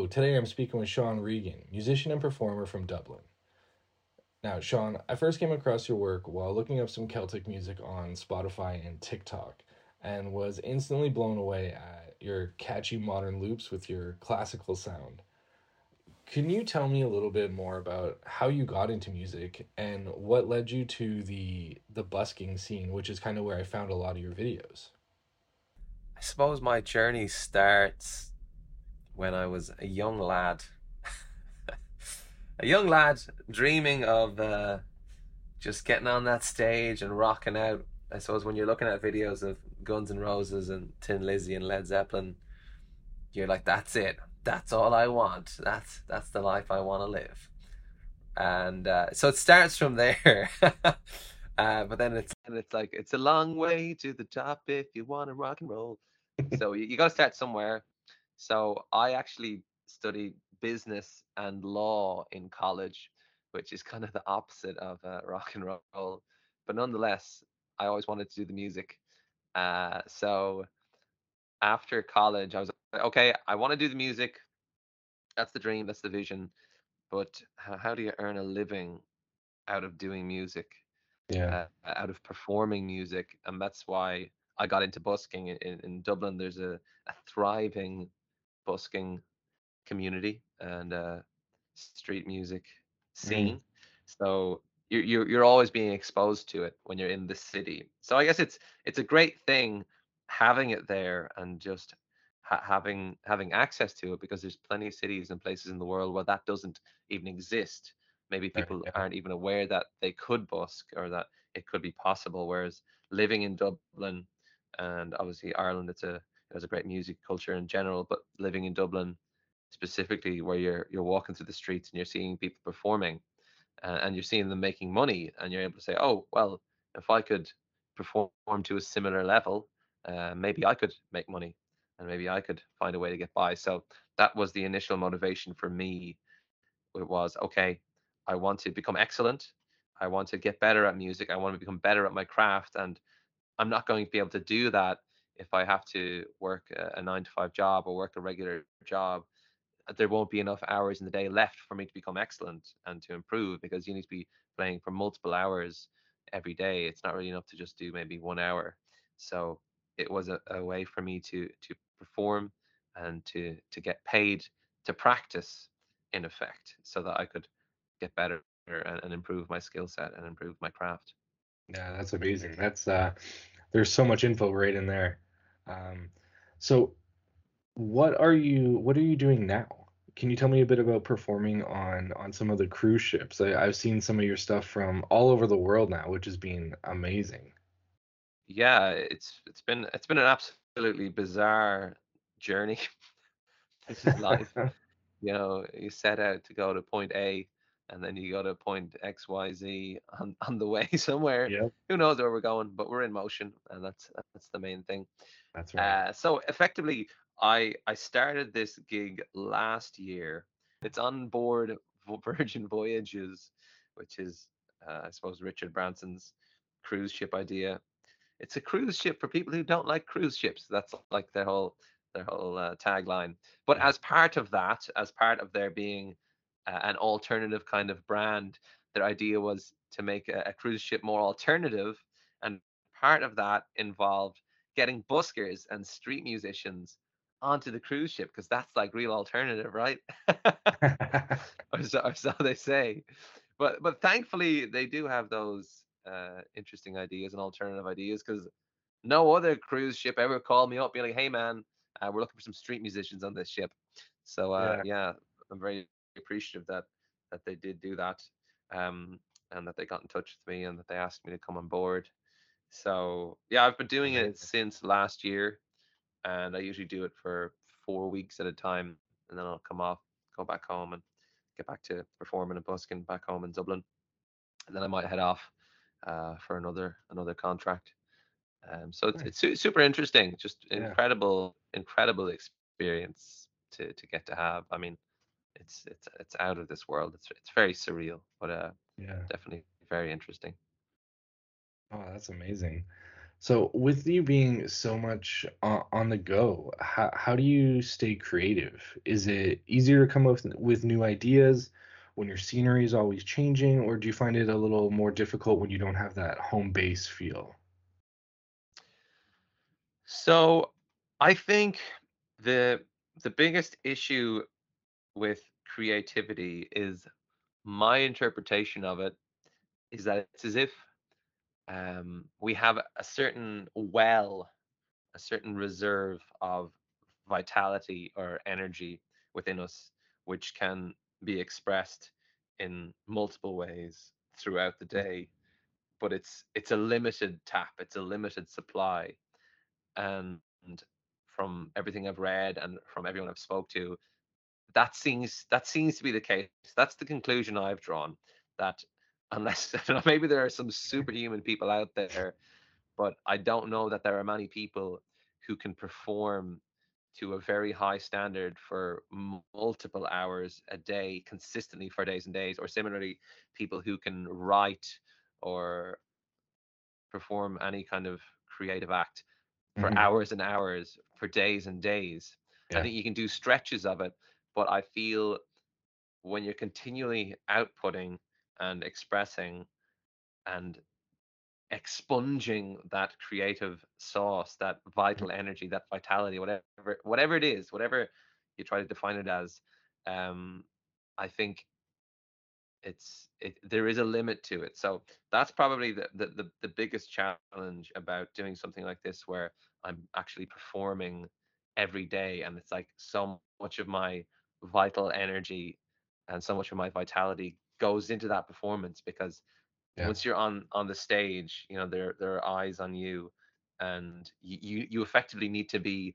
So, today I'm speaking with Sean Regan, musician and performer from Dublin. Now, Sean, I first came across your work while looking up some Celtic music on Spotify and TikTok and was instantly blown away at your catchy modern loops with your classical sound. Can you tell me a little bit more about how you got into music and what led you to the the busking scene, which is kind of where I found a lot of your videos? I suppose my journey starts when I was a young lad. a young lad dreaming of uh, just getting on that stage and rocking out. I suppose when you're looking at videos of Guns N' Roses and Thin Lizzy and Led Zeppelin, you're like, that's it. That's all I want. That's that's the life I want to live. And uh, so it starts from there. uh, but then it's and it's like it's a long way to the top if you want to rock and roll. so you, you got to start somewhere. So I actually studied business and law in college, which is kind of the opposite of uh, rock and roll. But nonetheless, I always wanted to do the music. Uh, so after college, I was like, okay, I want to do the music. That's the dream, that's the vision. But how, how do you earn a living out of doing music? Yeah. Uh, out of performing music. And that's why I got into busking in, in, in Dublin. There's a, a thriving busking community and uh, street music mm-hmm. scene. Mm. So you're, you're you're always being exposed to it when you're in the city. So I guess it's it's a great thing having it there and just ha- having having access to it because there's plenty of cities and places in the world where that doesn't even exist. Maybe people yeah. aren't even aware that they could busk or that it could be possible. Whereas living in Dublin and obviously Ireland, it's a there's a great music culture in general, but living in Dublin specifically, where you're you're walking through the streets and you're seeing people performing, uh, and you're seeing them making money, and you're able to say, oh well, if I could perform to a similar level, uh, maybe I could make money, and maybe I could find a way to get by. So that was the initial motivation for me. It was okay, I want to become excellent. I want to get better at music. I want to become better at my craft, and I'm not going to be able to do that if I have to work a, a nine to five job or work a regular job, uh, there won't be enough hours in the day left for me to become excellent and to improve because you need to be playing for multiple hours every day. It's not really enough to just do maybe one hour. So it was a, a way for me to to perform and to to get paid to practice in effect so that I could get better and, and improve my skill set and improve my craft. Yeah, that's amazing. That's uh there's so much info right in there. Um, so what are you what are you doing now? Can you tell me a bit about performing on on some of the cruise ships? I, I've seen some of your stuff from all over the world now, which has been amazing. Yeah, it's it's been it's been an absolutely bizarre journey. this is life. you know, you set out to go to point A and then you go to point X, Y, Z on, on the way somewhere. Yep. Who knows where we're going, but we're in motion, and that's that's the main thing. That's right. Uh, so effectively, I I started this gig last year. It's on board Virgin Voyages, which is uh, I suppose Richard Branson's cruise ship idea. It's a cruise ship for people who don't like cruise ships. That's like their whole their whole uh, tagline. But as part of that, as part of there being uh, an alternative kind of brand, their idea was to make a, a cruise ship more alternative, and part of that involved getting buskers and street musicians onto the cruise ship because that's like real alternative, right? or, so, or, so, they say. But but thankfully they do have those uh, interesting ideas and alternative ideas because no other cruise ship ever called me up being like, "Hey man, uh, we're looking for some street musicians on this ship." So uh, yeah. yeah, I'm very appreciative that that they did do that, um, and that they got in touch with me and that they asked me to come on board. So yeah, I've been doing it since last year, and I usually do it for four weeks at a time, and then I'll come off, go back home, and get back to performing and busking back home in Dublin, and then I might head off uh, for another another contract. Um, so it's, nice. it's super interesting, just yeah. incredible, incredible experience to to get to have. I mean, it's it's it's out of this world. It's it's very surreal, but uh, yeah, definitely very interesting. Oh, that's amazing. So, with you being so much on, on the go, how, how do you stay creative? Is it easier to come up with, with new ideas when your scenery is always changing, or do you find it a little more difficult when you don't have that home base feel? So I think the the biggest issue with creativity is my interpretation of it is that it's as if um, we have a certain well, a certain reserve of vitality or energy within us, which can be expressed in multiple ways throughout the day. But it's it's a limited tap, it's a limited supply, and from everything I've read and from everyone I've spoke to, that seems that seems to be the case. That's the conclusion I've drawn. That unless know, maybe there are some superhuman people out there, but I don't know that there are many people who can perform to a very high standard for multiple hours a day consistently for days and days, or similarly, people who can write or perform any kind of creative act for hmm hours and hours, for days and days. I think you can do stretches of it, but I feel when you're continually outputting and expressing and expunging that creative sauce, that Mhm. vital energy, that vitality, whatever whatever it is, whatever you try to define it as, um, I think it's it there is a limit to it. So that's probably the the the, the biggest challenge about doing something like this where I'm actually performing every day and it's like so much of my vital energy and so much of my vitality goes into that performance because Yeah. once you're on on the stage, you know, there there are eyes on you and you you, effectively need to be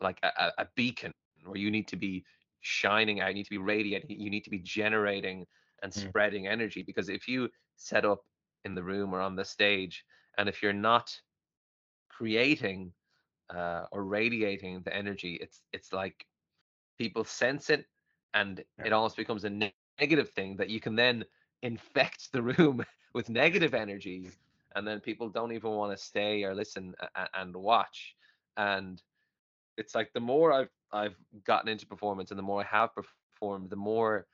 like a, a beacon where you need to be shining out, you need to be radiating, you need to be generating and Mm. spreading energy because if you set up in the room or on the stage and if you're not creating uh, or radiating the energy it's it's like people sense it and Yeah. it almost becomes a negative thing that you can then infect the room with negative energy and then people don't even want to stay or listen a- and watch and it's like the more i've i've gotten into performance and the more i have performed the more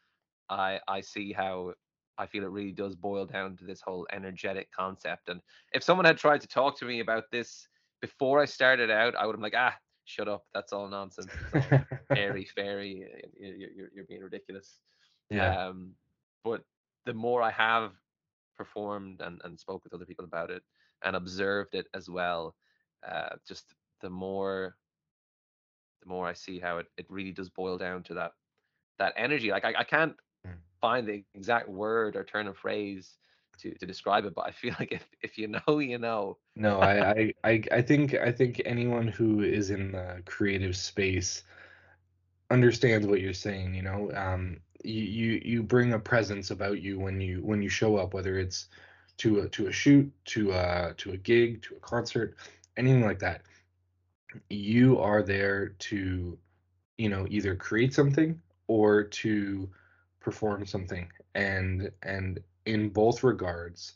I I see how I feel it really does boil down to this whole energetic concept. And if someone had tried to talk to me about this before I started out, I would have been like, ah, shut up, that's all nonsense. It's all airy fairy. You're, you're, you're being ridiculous. Yeah. Um, but the more I have performed and, and spoke with other people about it and observed it as well, uh, just the more the more I see how it, it really does boil down to that that energy. Like I, I can't Mm. find the exact word or turn of phrase to to describe it, but I feel like if if you know, you know. No, I, I, I, I think, I think anyone who is in the creative space understands what you're saying. You know, um, you, you, bring a presence about you when you, when you show up, whether it's to a, to a shoot, to a, to a gig, to a concert, anything like that. You are there to, you know, either create something or to perform something, and, and in both regards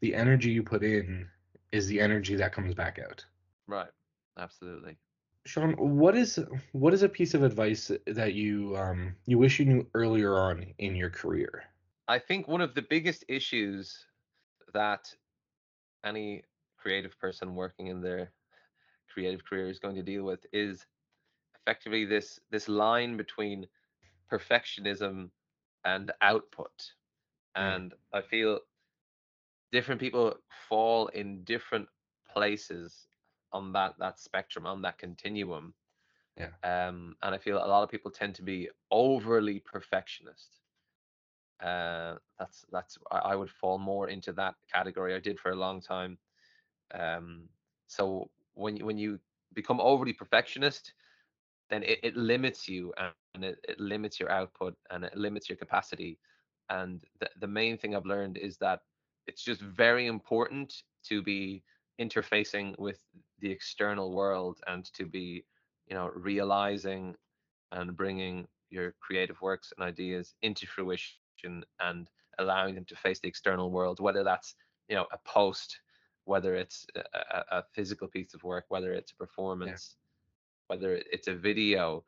the energy you put in is the energy that comes back out. Right. Absolutely. Sean, what is what is a piece of advice that you um you wish you knew earlier on in your career? I think one of the biggest issues that any creative person working in their creative career is going to deal with is effectively this this line between perfectionism and output. Mm, And I feel different people fall in different places on that that spectrum on that continuum yeah. um and i feel a lot of people tend to be overly perfectionist uh that's that's i, I would fall more into that category i did for a long time um so when you when you become overly perfectionist then it, it limits you and it, it limits your output and it limits your capacity. And the, the main thing I've learned is that it's just very important to be interfacing with the external world and to be, you know, realizing and bringing your creative works and ideas into fruition and allowing them to face the external world, whether that's, you know, a post whether it's a, a physical piece of work, whether it's a performance, yeah. whether it's a video.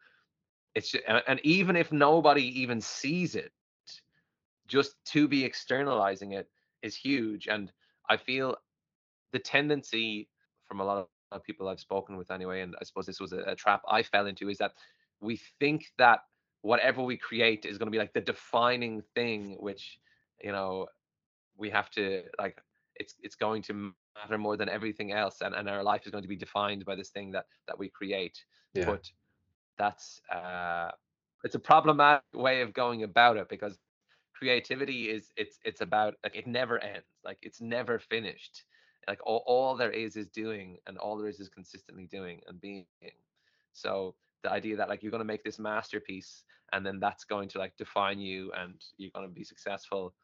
It's just, and even if nobody even sees it, just to be externalizing it is huge. And I feel the tendency from a lot of people I've spoken with anyway, and I suppose this was a, a trap I fell into, is that we think that whatever we create is going to be like the defining thing, which you know we have to like it's it's going to matter more than everything else and, and our life is going to be defined by this thing that that we create yeah. but that's uh it's a problematic way of going about it because creativity is it's it's about like it never ends like it's never finished like all, all there is is doing and all there is is consistently doing and being so the idea that like you're going to make this masterpiece and then that's going to like define you and you're going to be successful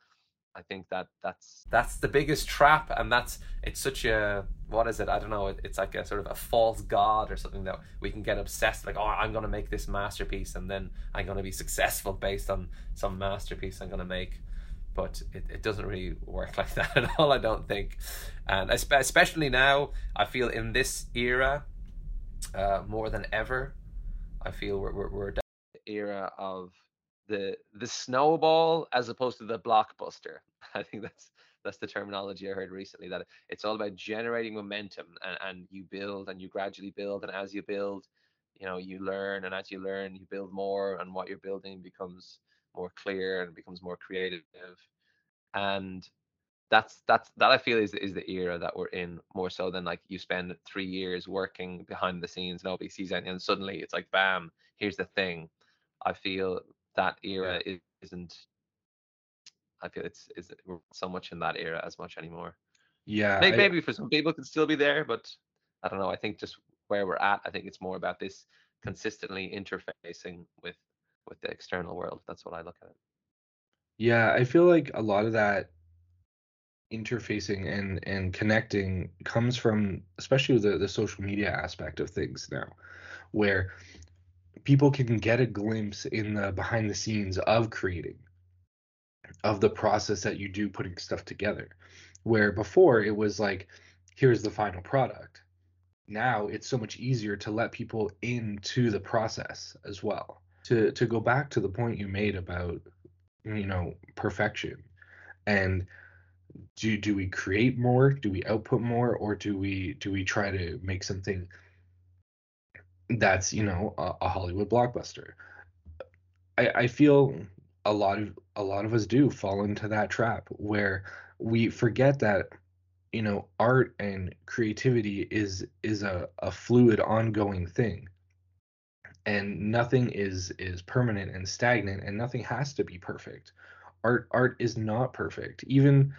I think that that's that's the biggest trap, and that's it's such a what is it? I don't know. It's like a sort of a false god or something that we can get obsessed. Like, oh, I'm gonna make this masterpiece, and then I'm gonna be successful based on some masterpiece I'm gonna make. But it, it doesn't really work like that at all. I don't think, and especially now, I feel in this era, uh, more than ever, I feel we're we're, we're era of the the snowball as opposed to the blockbuster. I think that's that's the terminology I heard recently that it's all about generating momentum and, and you build and you gradually build and as you build, you know, you learn and as you learn you build more and what you're building becomes more clear and becomes more creative. And that's that's that I feel is is the era that we're in more so than like you spend three years working behind the scenes, nobody sees anything, and suddenly it's like bam, here's the thing. I feel that era yeah. isn't I feel it's is so much in that era as much anymore. Yeah, maybe, I, maybe for some people it could still be there, but I don't know. I think just where we're at, I think it's more about this consistently interfacing with with the external world. That's what I look at. Yeah, I feel like a lot of that interfacing and and connecting comes from especially the the social media aspect of things now, where people can get a glimpse in the behind the scenes of creating of the process that you do putting stuff together where before it was like here's the final product now it's so much easier to let people into the process as well to to go back to the point you made about you know perfection. And do do we create more? Do we output more? Or do we do we try to make something that's you know a, a Hollywood blockbuster. I, I feel a lot of a lot of us do fall into that trap where we forget that you know art and creativity is is a, a fluid ongoing thing and nothing is is permanent and stagnant and nothing has to be perfect. Art art is not perfect. Even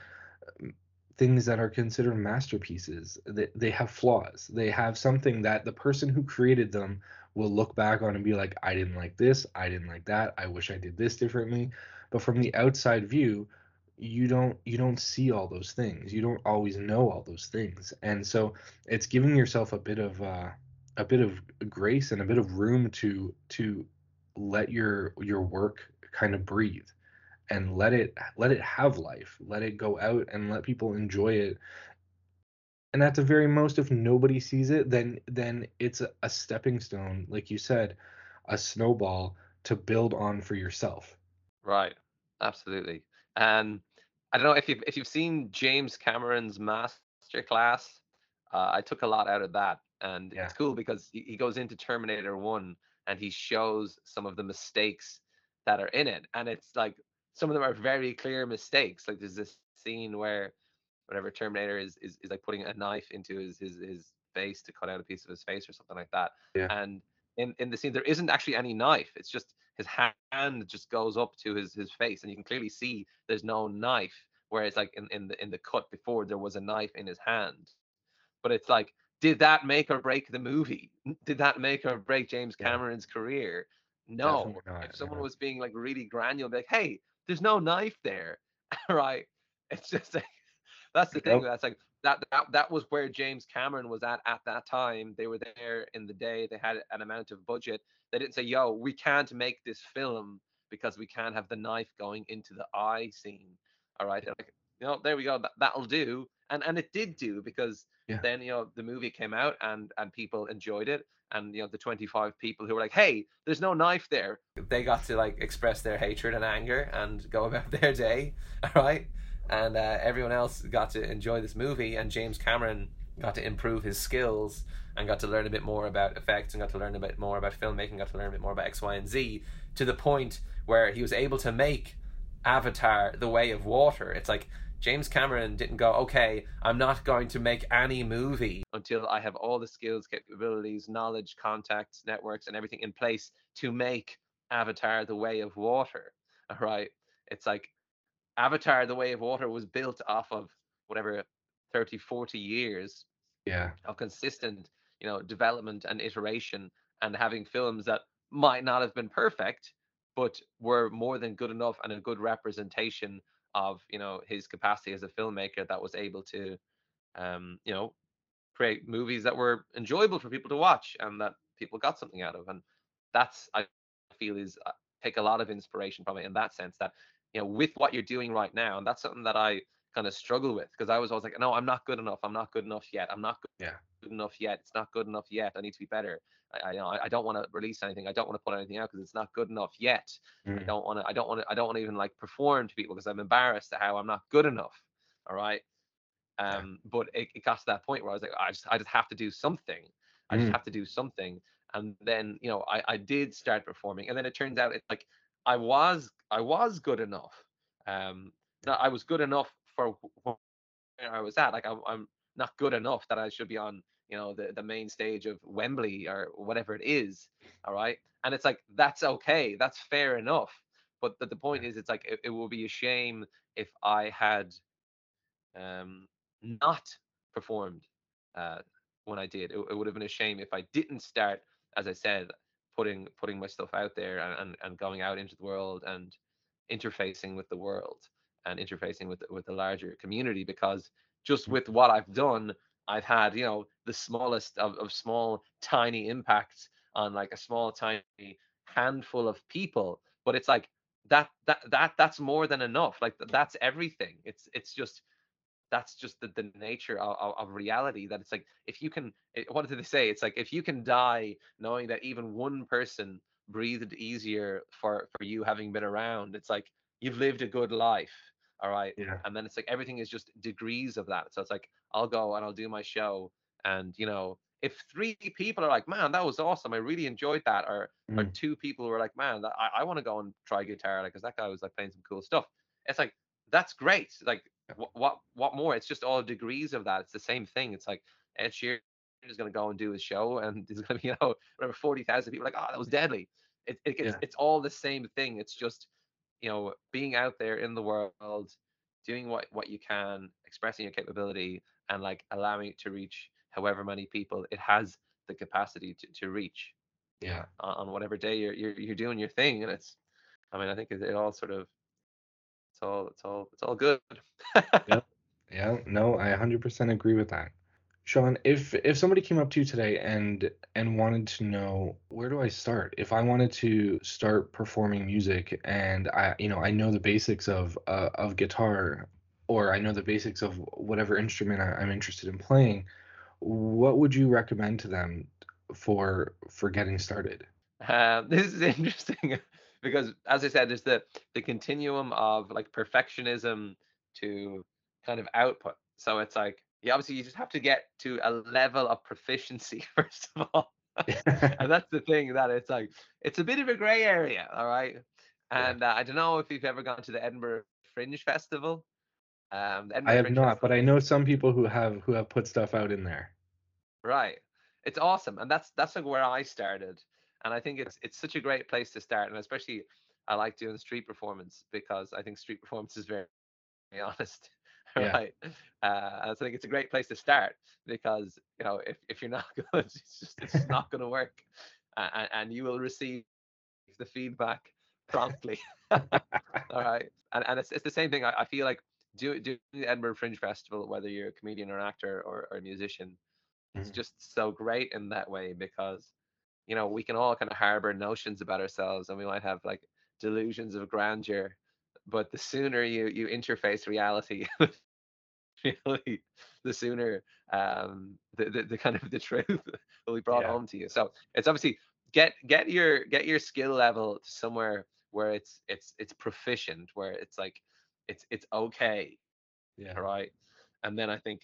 things that are considered masterpieces they, they have flaws. They have something that the person who created them will look back on and be like i didn't like this. I didn't like that. I wish i did this differently. But from the outside view you don't you don't see all those things. You don't always know all those things. And so it's giving yourself a bit of uh, a bit of grace and a bit of room to to let your your work kind of breathe and let it let it have life let it go out and let people enjoy it. And at the very most if nobody sees it then then it's a, a stepping stone like you said a snowball to build on for yourself. Right. Absolutely. And i don't know if you've if you've seen james cameron's master class uh, i took a lot out of that and yeah. it's cool because he, goes into terminator 1 and he shows some of the mistakes that are in it and it's like some of them are very clear mistakes. Like there's this scene where whatever Terminator is is, is like putting a knife into his, his his face to cut out a piece of his face or something like that. Yeah. And in, in the scene there isn't actually any knife. It's just his hand just goes up to his his face and you can clearly see there's no knife. Whereas like in, in the in the cut before there was a knife in his hand. But it's like, did that make or break the movie? Did that make or break James Cameron's yeah. career? No. If someone was being like really granular, like, hey, there's no knife there, right? It's just like that's the thing. That's like that, that that was where James Cameron was at at that time. They were there in the day. They had an amount of budget. They didn't say, "Yo, we can't make this film because we can't have the knife going into the eye scene." All right, like, you know, there we go. That, that'll do. And and it did do because Yeah. then you know the movie came out and and people enjoyed it and you know the 25 people who were like hey there's no knife there. They got to like express their hatred and anger and go about their day all right and uh, everyone else got to enjoy this movie and james cameron got to improve his skills and got to learn a bit more about effects and got to learn a bit more about filmmaking got to learn a bit more about x y and z to the point where he was able to make avatar the way of water. It's like James Cameron didn't go, okay, I'm not going to make any movie until I have all the skills, capabilities, knowledge, contacts, networks, and everything in place to make Avatar the Way of Water. All right. It's like Avatar the Way of Water was built off of whatever 30, 40 years Yeah. of consistent, you know, development and iteration and having films that might not have been perfect, but were more than good enough and a good representation of, you know, his capacity as a filmmaker that was able to um, you know, create movies that were enjoyable for people to watch and that people got something out of. And that's I feel is uh, take a lot of inspiration from it in that sense that you know with what you're doing right now, and that's something that I kind of struggle with because I was always like, no, I'm not good enough. I'm not good enough yet. I'm not good, Yeah. good enough yet. It's not good enough yet. I need to be better. I, I, you know, I I don't want to release anything. I don't want to put anything out because it's not good enough yet. I Mm. don't want to. I don't want to. I don't want to even like perform to people because I'm embarrassed at how I'm not good enough. All right. Yeah. Um, but it, it got to that point where I was like, I just, I just have to do something. I just Mm. have to do something. And then, you know, I, I did start performing, and then it turns out it's like I was, I was good enough. Um, no, I was good enough for where I was at. Like I'm, I'm not good enough that I should be on, you know, the the main stage of Wembley or whatever it is. All right, and it's like that's okay, that's fair enough. But the, the point is, it's like it, it will be a shame if I had um, not performed uh, when I did. It, it would have been a shame if I didn't start, as I said, putting putting my stuff out there and, and, and going out into the world and interfacing with the world and interfacing with the, with the larger community because just mm. with what I've done, I've had you know the smallest of, of small tiny impacts on like a small tiny handful of people, but it's like that that that that's more than enough. Like that's everything. It's it's just that's just the, the nature of, of, reality that it's like if you can it, what did they say it's like if you can die knowing that even one person breathed easier for for you having been around it's like you've lived a good life all right Yeah. and then it's like everything is just degrees of that so it's like i'll go and i'll do my show and you know if three people are like man that was awesome i really enjoyed that or or Mm. two people were like man that, i, I want to go and try guitar like because that guy was like playing some cool stuff it's like that's great like what what what more? It's just all degrees of that. It's the same thing. It's like Ed Sheeran is going to go and do his show, and there's going to be you know whatever forty thousand people like, oh, that was deadly. It, it it's, Yeah. it's all the same thing. It's just you know being out there in the world, doing what what you can, expressing your capability, and like allowing it to reach however many people it has the capacity to, to reach Yeah. on, on whatever day you're, you're you're doing your thing. And it's, I mean, I think it, it all sort of, it's all it's all it's all good. Yep. Yeah, no, I 100% agree with that. Sean, if if somebody came up to you today and and wanted to know where do I start? If I wanted to start performing music and I, you know, I know the basics of uh, of guitar or I know the basics of whatever instrument I, I'm interested in playing, what would you recommend to them for for getting started? Um, this is interesting because, as I said, there's the the continuum of like perfectionism to kind of output. So it's like, yeah, obviously you just have to get to a level of proficiency first of all, and that's the thing that it's like it's a bit of a gray area, all right. Yeah. And uh, I don't know if you've ever gone to the Edinburgh Fringe Festival. Um, the I have Fringe not, but I know some people who have who have put stuff out in there. Right. It's awesome. And that's that's like where I started. And I think it's it's such a great place to start. And especially I like doing street performance because I think street performance is very, very honest. Yeah. Right. Uh, and so I think it's a great place to start because you know if, if you're not good, it's just it's not going to work, uh, and, and you will receive the feedback promptly. All right, and and it's, it's the same thing. I, I feel like do doing the Edinburgh Fringe Festival, whether you're a comedian or an actor or, or a musician, it's Mhm. just so great in that way because you know we can all kind of harbor notions about ourselves and we might have like delusions of grandeur but the sooner you you interface reality really, the sooner um, the, the the kind of the truth will be brought Yeah. home to you. So it's obviously get get your get your skill level to somewhere where it's it's it's proficient, where it's like it's it's okay, Yeah. right And then I think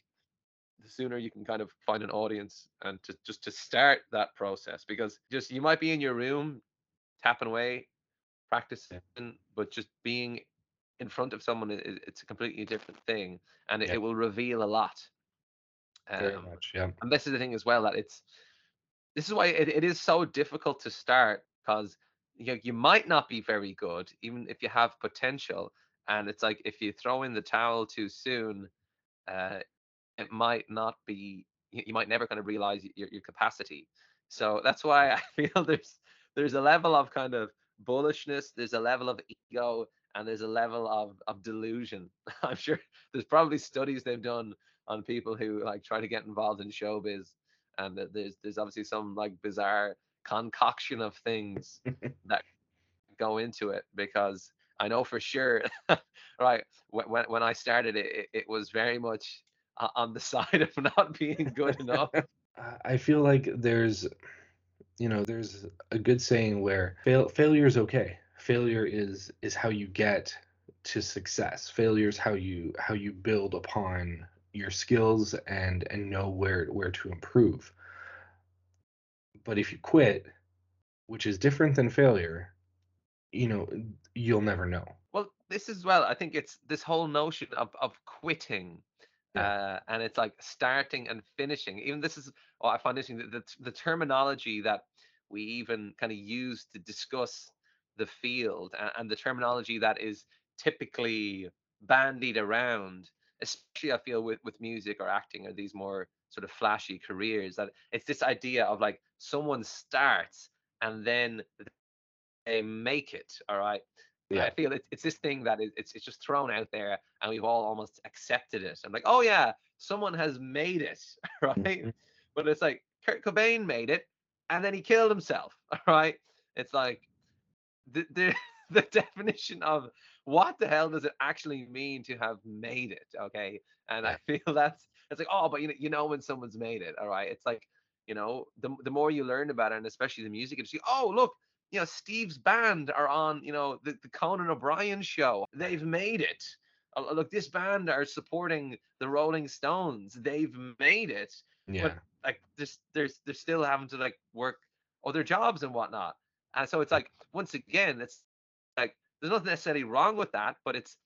the sooner you can kind of find an audience and to just to start that process because just you might be in your room tapping away practicing but just being in front of someone i- i- it's a completely different thing and it, Yeah. it will reveal a lot Very um, much. Yeah. and this is the thing as well that it's this is why it, it is so difficult to start because you, you might not be very good even if you have potential and it's like if you throw in the towel too soon uh, it might not be you, you might never kind of realize your, your capacity so that's why i feel there's there's a level of kind of bullishness there's a level of ego and there's a level of, of delusion i'm sure there's probably studies they've done on people who like try to get involved in showbiz and that there's there's obviously some like bizarre concoction of things that go into it because I know for sure, right? When when I started it, it, it was very much on the side of not being good enough. I- I feel like there's, you know, there's a good saying where fail failure is okay. Failure is is how you get to success. Failure is how you how you build upon your skills and and know where where to improve. But if you quit, which is different than failure, you know, you'll never know. Well, this as well. I think it's this whole notion of of quitting, Yeah. uh, and it's like starting and finishing. Even this is, oh, I find interesting the, the the terminology that we even kind of use to discuss the field and, and the terminology that is typically bandied around, especially I feel with with music or acting or these more sort of flashy careers. That it's this idea of like someone starts and then they make it. All right. Yeah. I feel it's it's this thing that is it's it's just thrown out there and we've all almost accepted it. I'm like, oh yeah, someone has made it, right? Mhm. But it's like Kurt Cobain made it and then he killed himself. All right. It's like the the the definition of what the hell does it actually mean to have made it? Okay. And I feel that's it's like, oh, but you know, you know when someone's made it, all right. It's like, you know, the the more you learn about it, and especially the music industry, oh look, you know, Steve's band are on, you know, the, the Conan O'Brien show. They've made it. Uh, look, this band are supporting the Rolling Stones. They've made it. Yeah. Like, there's, there's, they're still having to like work other jobs and whatnot. And so it's like, once again, it's like there's nothing necessarily wrong with that, but it's,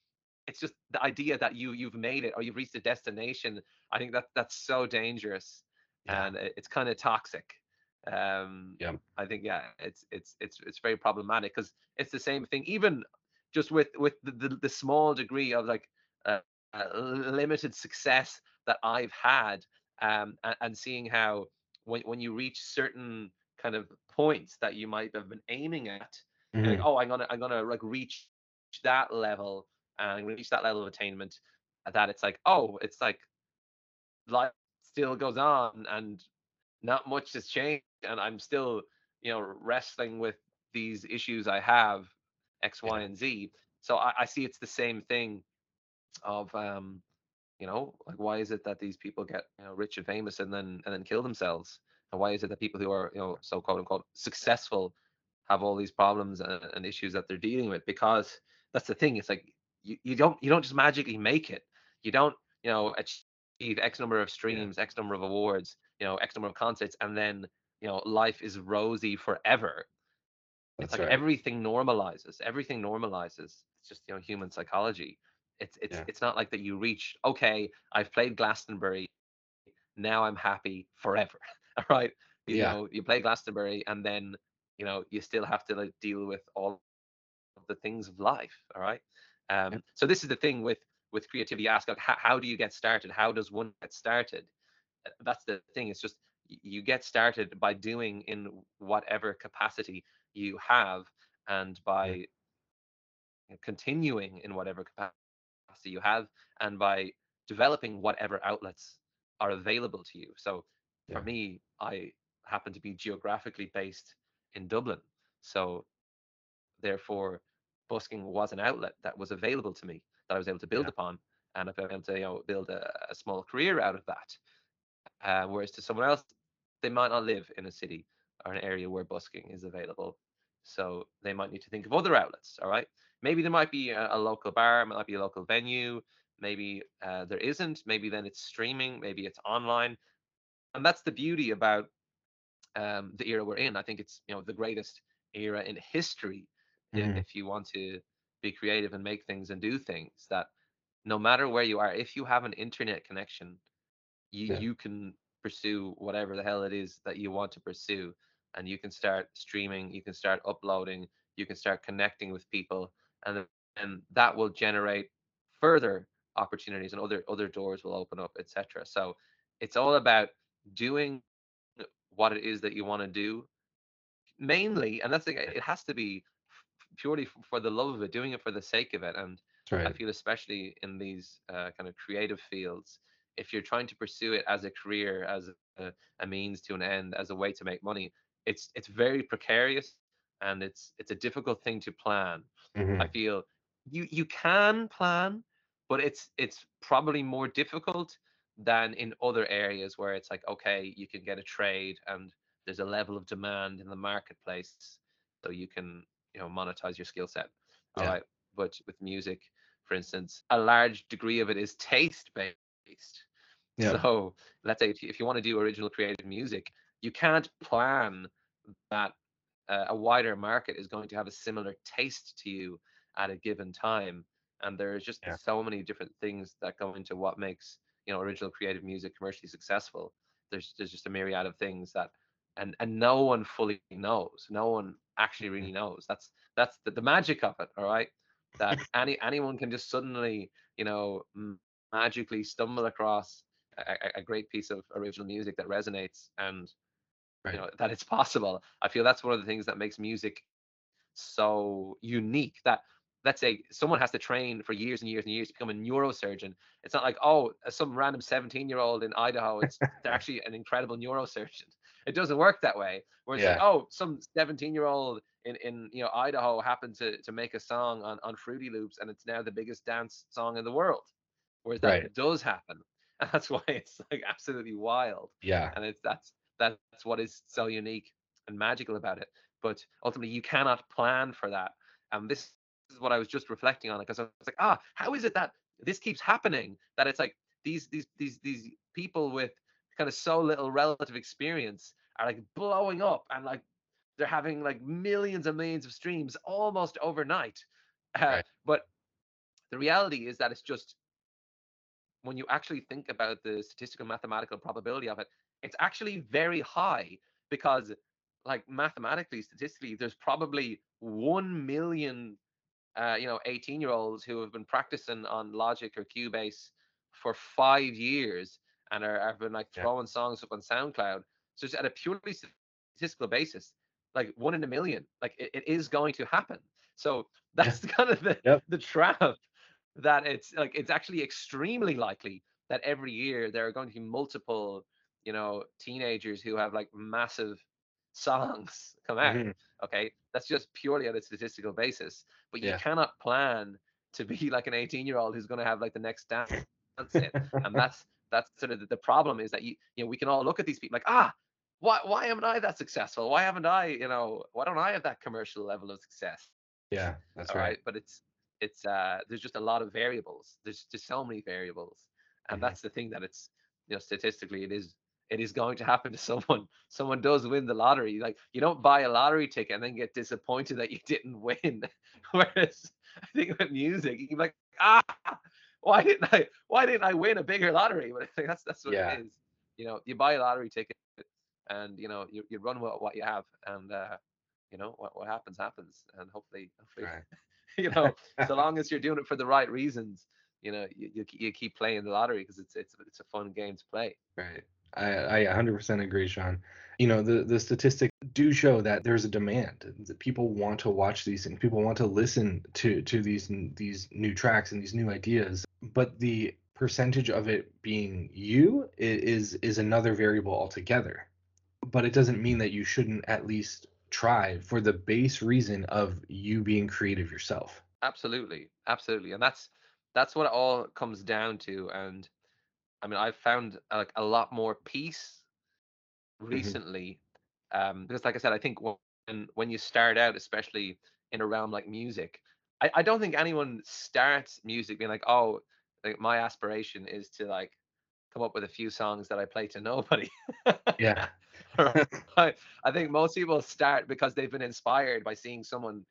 it's just the idea that you you've made it or you've reached a destination. I think that that's so dangerous Yeah. and it- it's kind of toxic. Um, Yeah. I think yeah, it's it's it's it's very problematic because it's the same thing. Even just with with the the, the small degree of like uh, uh, limited success that I've had, um, and, and seeing how when when you reach certain kind of points that you might have been aiming at, you're like, oh, I'm gonna I'm gonna like reach that level and reach that level of attainment. That it's like, oh, it's like life still goes on and not much has changed and i'm still you know wrestling with these issues i have x y and z. So I, I see it's the same thing of um you know like why is it that these people get you know rich and famous and then and then kill themselves and why is it that people who are you know so quote unquote successful have all these problems and, and issues that they're dealing with? Because that's the thing it's like you, you don't you don't just magically make it. You don't you know achieve x number of streams x number of awards you know x number of concerts and then you know life is rosy forever. It's That's like right. everything normalizes everything normalizes. It's just you know human psychology. It's it's Yeah. it's not like that you reach okay i've played glastonbury. Now i'm happy forever all right? You Yeah. know you play glastonbury and then you know you still have to like deal with all of the things of life all right? Um so this is the thing with with creativity. Ask like how, how do you get started? How does one get started? Uh, that's the thing. It's just you get started by doing in whatever capacity you have and by continuing in whatever capacity you have and by developing whatever outlets are available to you. So for me i happen to be geographically based in dublin so therefore busking was an outlet that was available to me that i was able to build Yeah. upon and if I'm able to you know build a, a small career out of that. Uh, whereas to someone else, they might not live in a city or an area where busking is available. So they might need to think of other outlets. All right. Maybe there might be a, a local bar, might be a local venue. Maybe uh, there isn't. Maybe then it's streaming. Maybe it's online. And that's the beauty about um, the era we're in. I think it's you know the greatest era in history. Mhm. If you want to be creative and make things and do things, that no matter where you are, if you have an internet connection, you Yeah. you can pursue whatever the hell it is that you want to pursue and you can start streaming you can start uploading you can start connecting with people and and that will generate further opportunities and other other doors will open up etc so it's all about doing what it is that you want to do mainly and that's the, it has to be purely for the love of it doing it for the sake of it and That's I feel especially in these uh, kind of creative fields, if you're trying to pursue it as a career, as a, a means to an end, as a way to make money, it's it's very precarious and it's it's a difficult thing to plan. I Mhm. feel you you can plan, but it's it's probably more difficult than in other areas where it's like okay, you can get a trade and there's a level of demand in the marketplace, so you can you know monetize your skill set. Yeah. right, but with music, for instance, a large degree of it is taste based. Yeah. So let's say if you, if you want to do original creative music, you can't plan that uh, a wider market is going to have a similar taste to you at a given time and there's just Yeah. so many different things that go into what makes you know original creative music commercially successful there's there's just a myriad of things that and and no one fully knows no one actually really mm-hmm. knows. That's that's the, the magic of it all right? That any anyone can just suddenly you know magically stumble across a, a a great piece of original music that resonates and you know that it's possible. I feel that's one of the things that makes music so unique that let's say someone has to train for years and years and years to become a neurosurgeon. It's not like oh uh, some random 17 year old in idaho it's they're actually an incredible neurosurgeon. It doesn't work that way. Where it's like oh some 17 year old in, in you know idaho happened to, to make a song on, on fruity loops and it's now the biggest dance song in the world. Whereas that Right. does happen. And that's why it's like absolutely wild. Yeah. and it's that's that's what is so unique and magical about it. But ultimately you cannot plan for that. And this is what i was just reflecting on it because i was like ah how is it that this keeps happening that it's like these these these these people with kind of so little relative experience are like blowing up and like they're having like millions and millions of streams almost overnight uh, Right. but the reality is that it's just when you actually think about the statistical mathematical probability of it, it's actually very high because, like mathematically, statistically, there's probably one million, uh, you know, 18 year olds who have been practicing on Logic or Cubase for five years and are have been like Yeah. throwing songs up on SoundCloud. So it's at a purely statistical basis, like one in a million, like it, it is going to happen. So Yeah. that's kind of the Yep. the trap that it's like it's actually extremely likely that every year there are going to be multiple you know teenagers who have like massive songs come out Mhm. okay that's just purely on a statistical basis but you Yeah. cannot plan to be like an 18 year old who's going to have like the next dance and that's that's sort of the, the problem is that you you know we can all look at these people like ah why why am I that successful why haven't I you know why don't I have that commercial level of success Yeah. That's all right. right but it's it's uh there's just a lot of variables there's just so many variables and Mhm. that's the thing that it's you know statistically it is it is going to happen to someone someone does win the lottery like you don't buy a lottery ticket and then get disappointed that you didn't win whereas i think with music you can be like ah why didn't i why didn't i win a bigger lottery but I think that's that's what Yeah. it is you know you buy a lottery ticket and you know you, you run with what you have and uh you know what, what happens happens and hopefully hopefully Right. you know, so long as you're doing it for the right reasons, you know, you, you, you keep playing the lottery because it's it's it's a fun game to play. Right. I, I 100% agree, Sean. You know, the, the statistics do show that there's a demand. That people want to watch these things. People want to listen to to these these new tracks and these new ideas. But the percentage of it being you is is another variable altogether. But it doesn't mean that you shouldn't at least try for the base reason of you being creative yourself. Absolutely, absolutely, and that's that's what it all comes down to. And I mean, I've found uh, like a lot more peace Mm-hmm. recently um, because, like I said, I think when when you start out, especially in a realm like music, I, I don't think anyone starts music being like, oh, like my aspiration is to like come up with a few songs that I play to nobody. Yeah. I, I think most people start because they've been inspired by seeing someone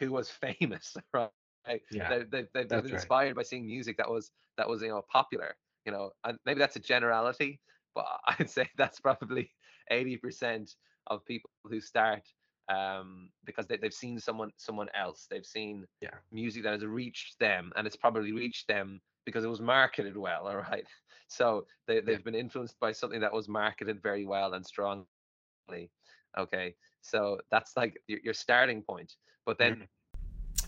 who was famous, right? Yeah. They, they, they've that's been right. inspired by seeing music that was that was you know popular. You know, and maybe that's a generality, but I'd say that's probably eighty percent of people who start um, because they, they've seen someone someone else. They've seen Yeah. music that has reached them, and it's probably reached them because it was marketed well. All right, so they they've been influenced by something that was marketed very well and strongly. Okay, so that's like your, your starting point. But then Mm-hmm.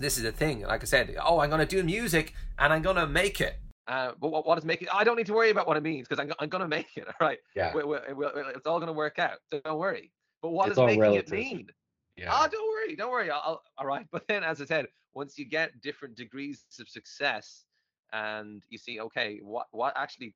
this is the thing. Like I said, oh, I'm gonna do music and I'm gonna make it. Uh, but what, what make it? I don't need to worry about what it means because I'm, I'm gonna make it. All right, Yeah. we, we, we, it's all gonna work out. So don't worry. But what It's does all making relative. it mean? Yeah. Ah, don't worry, don't worry. I'll, I'll, all right. But then, as I said, once you get different degrees of success, and you see, okay, what what actually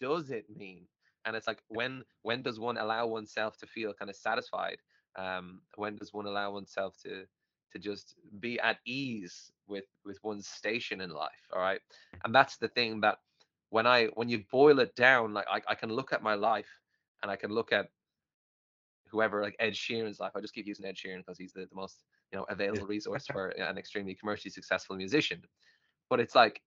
does it mean? And it's like when when does one allow oneself to feel kind of satisfied? Um, when does one allow oneself to to just be at ease with with one's station in life? All right, and that's the thing that when I when you boil it down, like I, I can look at my life and I can look at whoever like Ed Sheeran's life. I just keep using Ed Sheeran because he's the, the most you know available resource for an extremely commercially successful musician. But it's like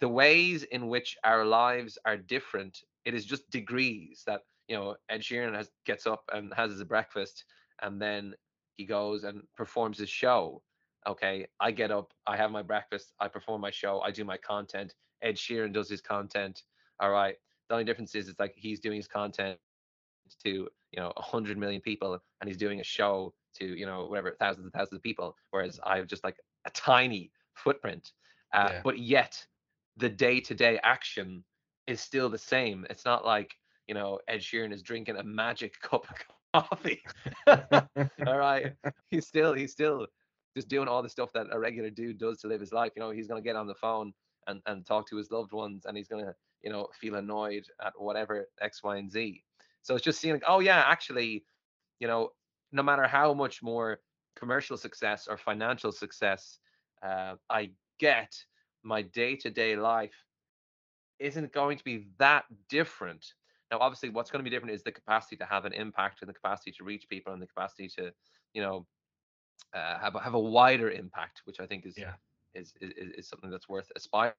the ways in which our lives are different. It is just degrees that you know Ed Sheeran has gets up and has his breakfast, and then he goes and performs his show. Okay, I get up, I have my breakfast, I perform my show, I do my content. Ed Sheeran does his content. All right. The only difference is it's like he's doing his content to you know a hundred million people and he's doing a show to you know whatever thousands and thousands of people whereas i have just like a tiny footprint uh, Yeah. but yet the day-to-day action is still the same it's not like you know ed sheeran is drinking a magic cup of coffee. All right. He's still he's still just doing all the stuff that a regular dude does to live his life. You know he's going to get on the phone and, and talk to his loved ones and he's going to you know feel annoyed at whatever x y and z. So it's just seeing like, oh yeah, actually, you know, no matter how much more commercial success or financial success uh, I get, my day-to-day life isn't going to be that different. Now, obviously, what's going to be different is the capacity to have an impact and the capacity to reach people and the capacity to, you know, uh, have a, have a wider impact, which I think is Yeah. is, is is something that's worth aspiring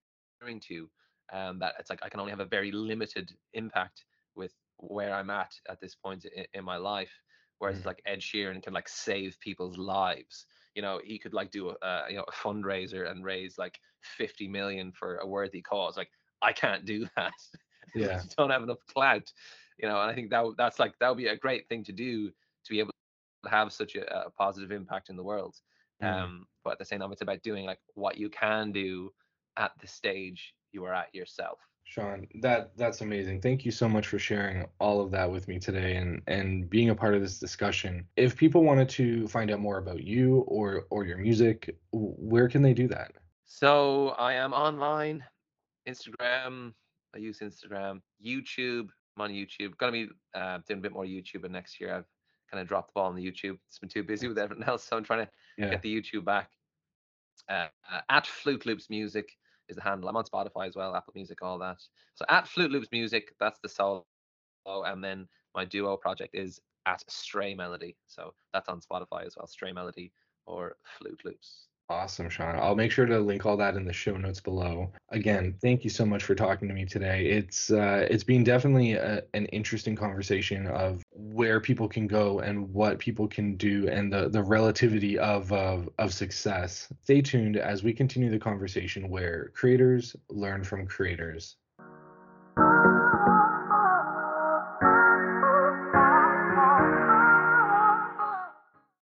to. Um, that it's like I can only have a very limited impact with where I'm at at this point in, in my life. Whereas Mhm. like Ed Sheeran can like save people's lives. You know, he could like do a uh, you know a fundraiser and raise like 50 million for a worthy cause. Like I can't do that. Yeah. Don't have enough clout. You know, and I think that that's like that would be a great thing to do to be able to have such a, a positive impact in the world. Mhm. Um, but at the same time, it's about doing like what you can do at the stage you are at yourself. Sean, that that's amazing. Thank you so much for sharing all of that with me today and and being a part of this discussion. If people wanted to find out more about you or or your music, where can they do that? So I am online, Instagram. I use Instagram, YouTube. I'm on YouTube. Gonna be uh, doing a bit more YouTube, and next year I've kind of dropped the ball on the YouTube. It's been too busy with everything else, so I'm trying to Yeah. get the YouTube back. Uh, uh, at Flute Loops Music is the handle. I'm on Spotify as well, Apple Music, all that. So at Flute Loops Music, that's the solo, and then my duo project is at Stray Melody. So that's on Spotify as well, Stray Melody or Flute Loops. Awesome, Sean. I'll make sure to link all that in the show notes below. Again, thank you so much for talking to me today. It's uh, it's been definitely a, an interesting conversation of where people can go and what people can do and the the relativity of of, of success. Stay tuned as we continue the conversation where creators learn from creators.